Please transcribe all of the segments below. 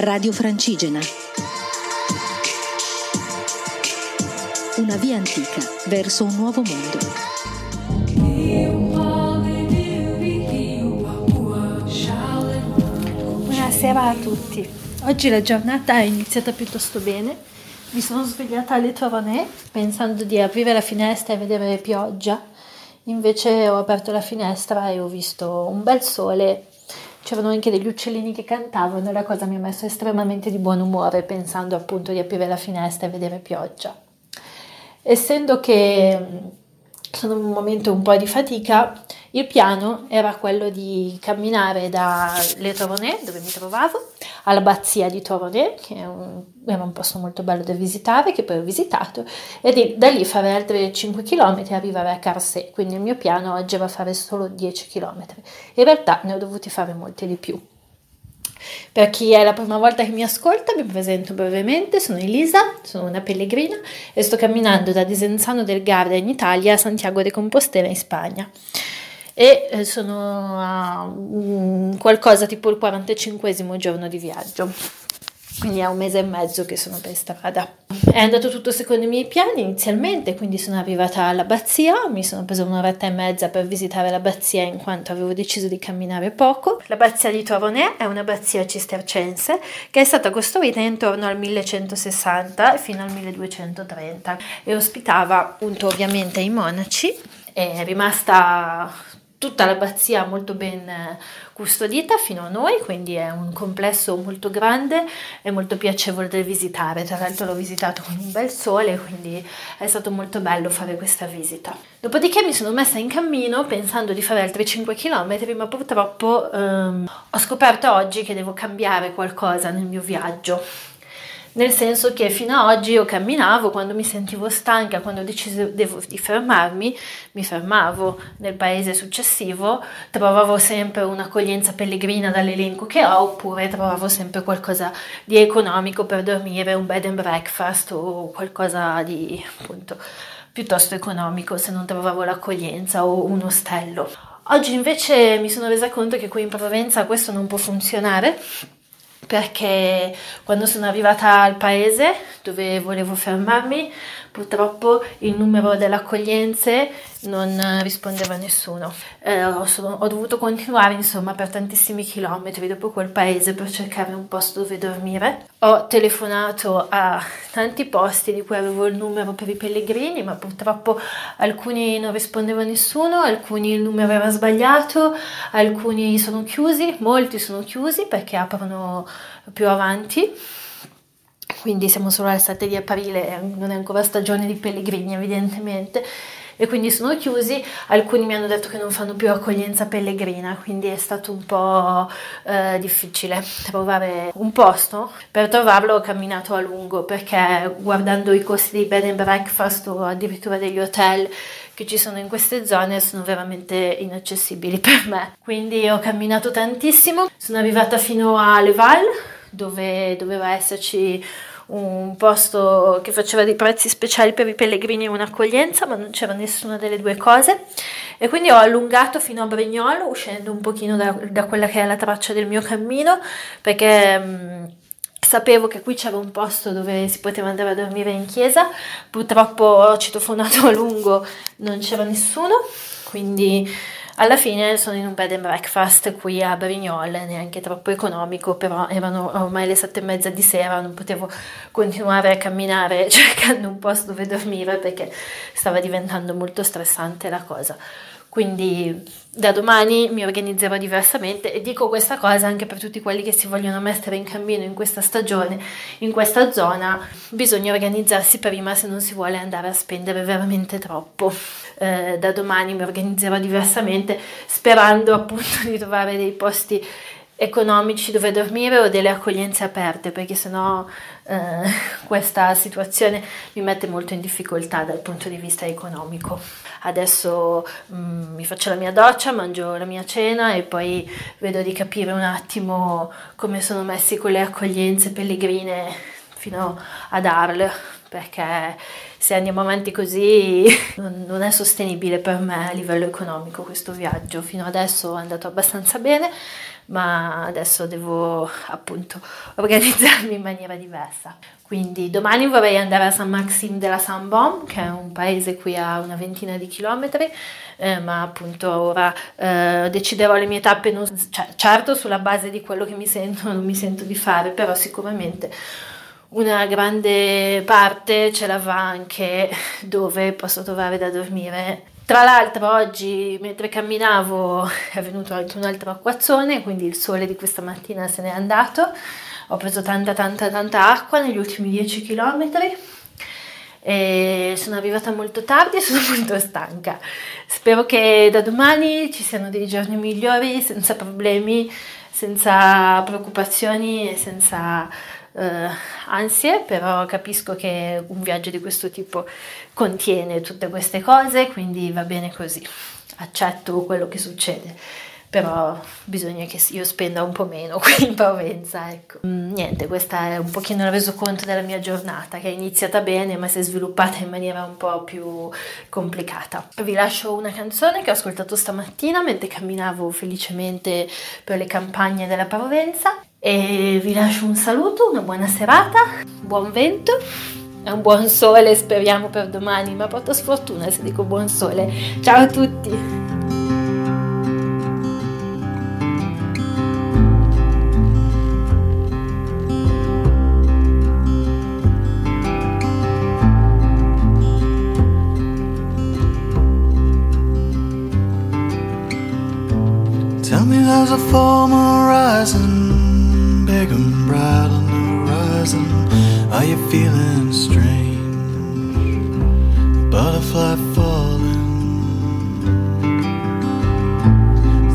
Radio Francigena. Una via antica verso un nuovo mondo. Buonasera a tutti. Oggi la giornata è iniziata piuttosto bene. Mi sono svegliata alle Toronè pensando di aprire la finestra e vedere pioggia. Invece ho aperto la finestra e ho visto un bel sole. C'erano anche degli uccellini che cantavano e la cosa mi ha messo estremamente di buon umore pensando appunto di aprire la finestra e vedere pioggia. Essendo che sono in un momento un po' di fatica, il piano era quello di camminare dalle Toronè, dove mi trovavo, all'abbazia di Toronè, che un, era un posto molto bello da visitare, che poi ho visitato, e di, da lì fare altri 5 km e arrivare a Carsè. Quindi il mio piano oggi era fare solo 10 km. In realtà ne ho dovuti fare molti di più. Per chi è la prima volta che mi ascolta, mi presento brevemente, sono Elisa, sono una pellegrina e sto camminando da Desenzano del Garda in Italia a Santiago de Compostela in Spagna. E eh, sono a qualcosa tipo il 45 giorno di viaggio quindi è un mese e mezzo che sono per strada. È andato tutto secondo i miei piani inizialmente, quindi sono arrivata all'abbazia, mi sono presa un'oretta e mezza per visitare l'abbazia in quanto avevo deciso di camminare poco. L'abbazia di Toronè è un'abbazia cistercense che è stata costruita intorno al 1160 fino al 1230 e ospitava appunto ovviamente i monaci. È rimasta tutta l'abbazia molto ben custodita fino a noi, quindi è un complesso molto grande e molto piacevole da visitare. Tra l'altro l'ho visitato con un bel sole, quindi è stato molto bello fare questa visita. Dopodiché mi sono messa in cammino pensando di fare altri 5 km, ma purtroppo ehm, ho scoperto oggi che devo cambiare qualcosa nel mio viaggio nel senso che fino ad oggi io camminavo quando mi sentivo stanca, quando decidevo di fermarmi, mi fermavo nel paese successivo, trovavo sempre un'accoglienza pellegrina dall'elenco che ho, oppure trovavo sempre qualcosa di economico per dormire, un bed and breakfast o qualcosa di appunto piuttosto economico se non trovavo l'accoglienza o un ostello. Oggi invece mi sono resa conto che qui in Provenza questo non può funzionare perché quando sono arrivata al paese dove volevo fermarmi, purtroppo il numero delle accoglienze non rispondeva a nessuno. Eh, ho, ho, dovuto continuare insomma per tantissimi chilometri dopo quel paese per cercare un posto dove dormire. Ho telefonato a tanti posti di cui avevo il numero per i pellegrini, ma purtroppo alcuni non rispondeva nessuno, alcuni il numero era sbagliato, alcuni sono chiusi, molti sono chiusi perché aprono più avanti quindi siamo solo al 7 di aprile, non è ancora stagione di pellegrini evidentemente e quindi sono chiusi, alcuni mi hanno detto che non fanno più accoglienza pellegrina, quindi è stato un po' eh, difficile trovare un posto. Per trovarlo ho camminato a lungo perché guardando i costi dei bed and breakfast o addirittura degli hotel che ci sono in queste zone sono veramente inaccessibili per me. Quindi ho camminato tantissimo, sono arrivata fino a Leval dove doveva esserci un posto che faceva dei prezzi speciali per i pellegrini e un'accoglienza, ma non c'era nessuna delle due cose. E quindi ho allungato fino a Brignolo, uscendo un pochino da, da quella che è la traccia del mio cammino, perché mh, sapevo che qui c'era un posto dove si poteva andare a dormire in chiesa. Purtroppo ho citofonato a lungo, non c'era nessuno, quindi alla fine sono in un bed and breakfast qui a Brignol, neanche troppo economico, però erano ormai le sette e mezza di sera, non potevo continuare a camminare cercando un posto dove dormire perché stava diventando molto stressante la cosa. Quindi da domani mi organizzerò diversamente e dico questa cosa anche per tutti quelli che si vogliono mettere in cammino in questa stagione, in questa zona, bisogna organizzarsi prima se non si vuole andare a spendere veramente troppo. Eh, da domani mi organizzerò diversamente sperando appunto di trovare dei posti economici dove dormire o delle accoglienze aperte perché sennò eh, questa situazione mi mette molto in difficoltà dal punto di vista economico. Adesso mm, mi faccio la mia doccia, mangio la mia cena e poi vedo di capire un attimo come sono messi con le accoglienze pellegrine fino ad Arles perché se andiamo avanti così non, è sostenibile per me a livello economico questo viaggio. Fino adesso è andato abbastanza bene, ma adesso devo appunto organizzarmi in maniera diversa. Quindi domani vorrei andare a San Maxim della Saint-Bon, che è un paese qui a una ventina di chilometri, eh, ma appunto ora eh, deciderò le mie tappe, non, cioè, certo sulla base di quello che mi sento, non mi sento di fare, però sicuramente una grande parte ce la va anche dove posso trovare da dormire tra l'altro oggi mentre camminavo è venuto anche un altro acquazzone, quindi il sole di questa mattina se n'è andato. Ho preso tanta tanta tanta acqua negli ultimi 10 km e sono arrivata molto tardi e sono molto stanca. Spero che da domani ci siano dei giorni migliori, senza problemi, senza preoccupazioni e senza eh, ansie, però capisco che un viaggio di questo tipo contiene tutte queste cose, quindi va bene così, accetto quello che succede. Però bisogna che io spenda un po' meno qui in Provenza, ecco. Mm, niente, questa è un pochino il resoconto della mia giornata, che è iniziata bene ma si è sviluppata in maniera un po' più complicata. Vi lascio una canzone che ho ascoltato stamattina mentre camminavo felicemente per le campagne della Provenza e vi lascio un saluto, una buona serata, buon vento e un buon sole speriamo per domani, ma porto sfortuna se dico buon sole. Ciao a tutti! Tell me there's a former rising Are you feeling strange? Butterfly falling.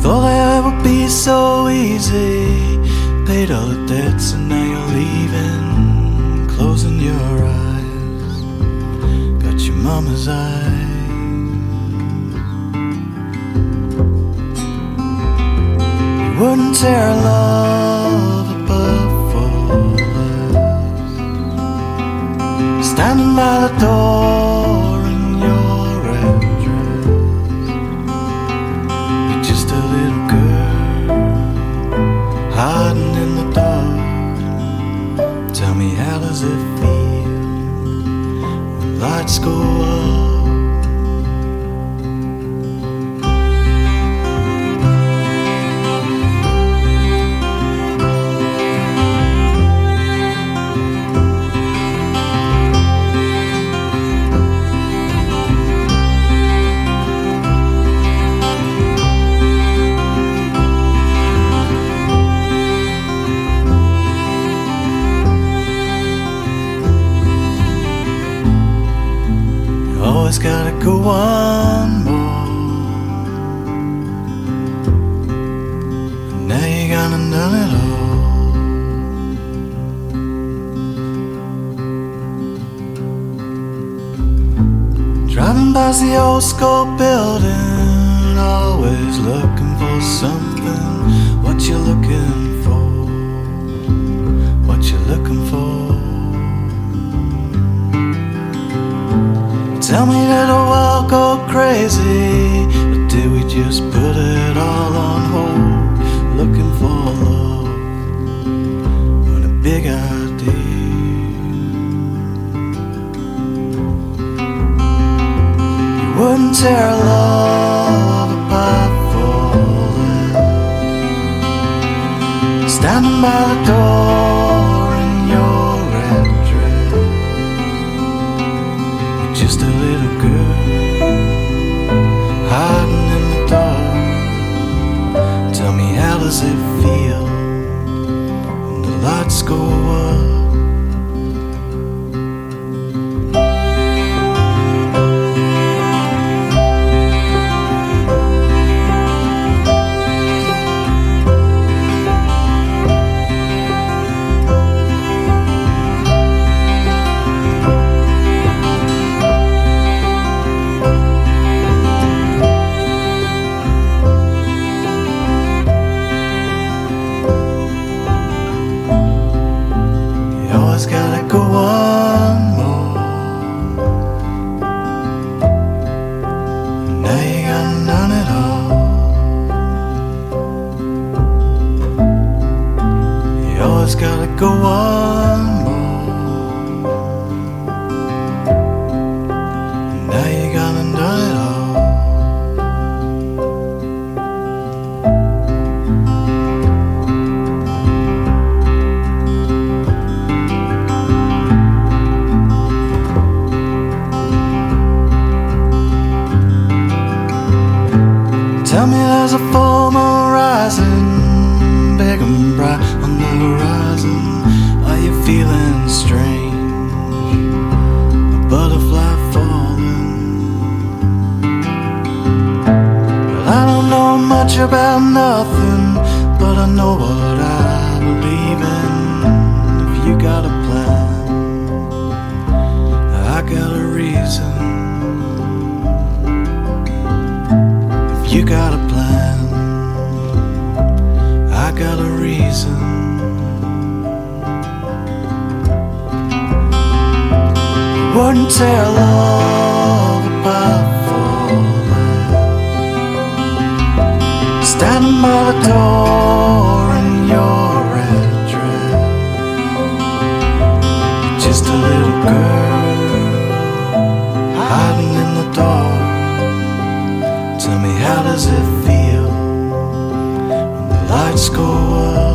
Thought it would be so easy. Paid all the debts and now you're leaving. Closing your eyes. Got your mama's eyes. You wouldn't tear love The door your You're just a little girl Hiding in the dark. Tell me how does it feel When lights go up always gotta go one more. And now you gonna done it all. Driving past the old school building, always looking for something. What you looking for? What you looking for? Tell me that the world go crazy Or did we just put it all on hold Looking for love And a big idea You wouldn't tear love just a little girl hiding in the dark. Tell me, how does it about nothing, but I know what I believe in. If you got a plan, I got a reason. If you got a plan, I got a reason. Wouldn't tell all about by the door in your red dress. Just a little girl hiding in the dark. Tell me, how does it feel when the lights go up?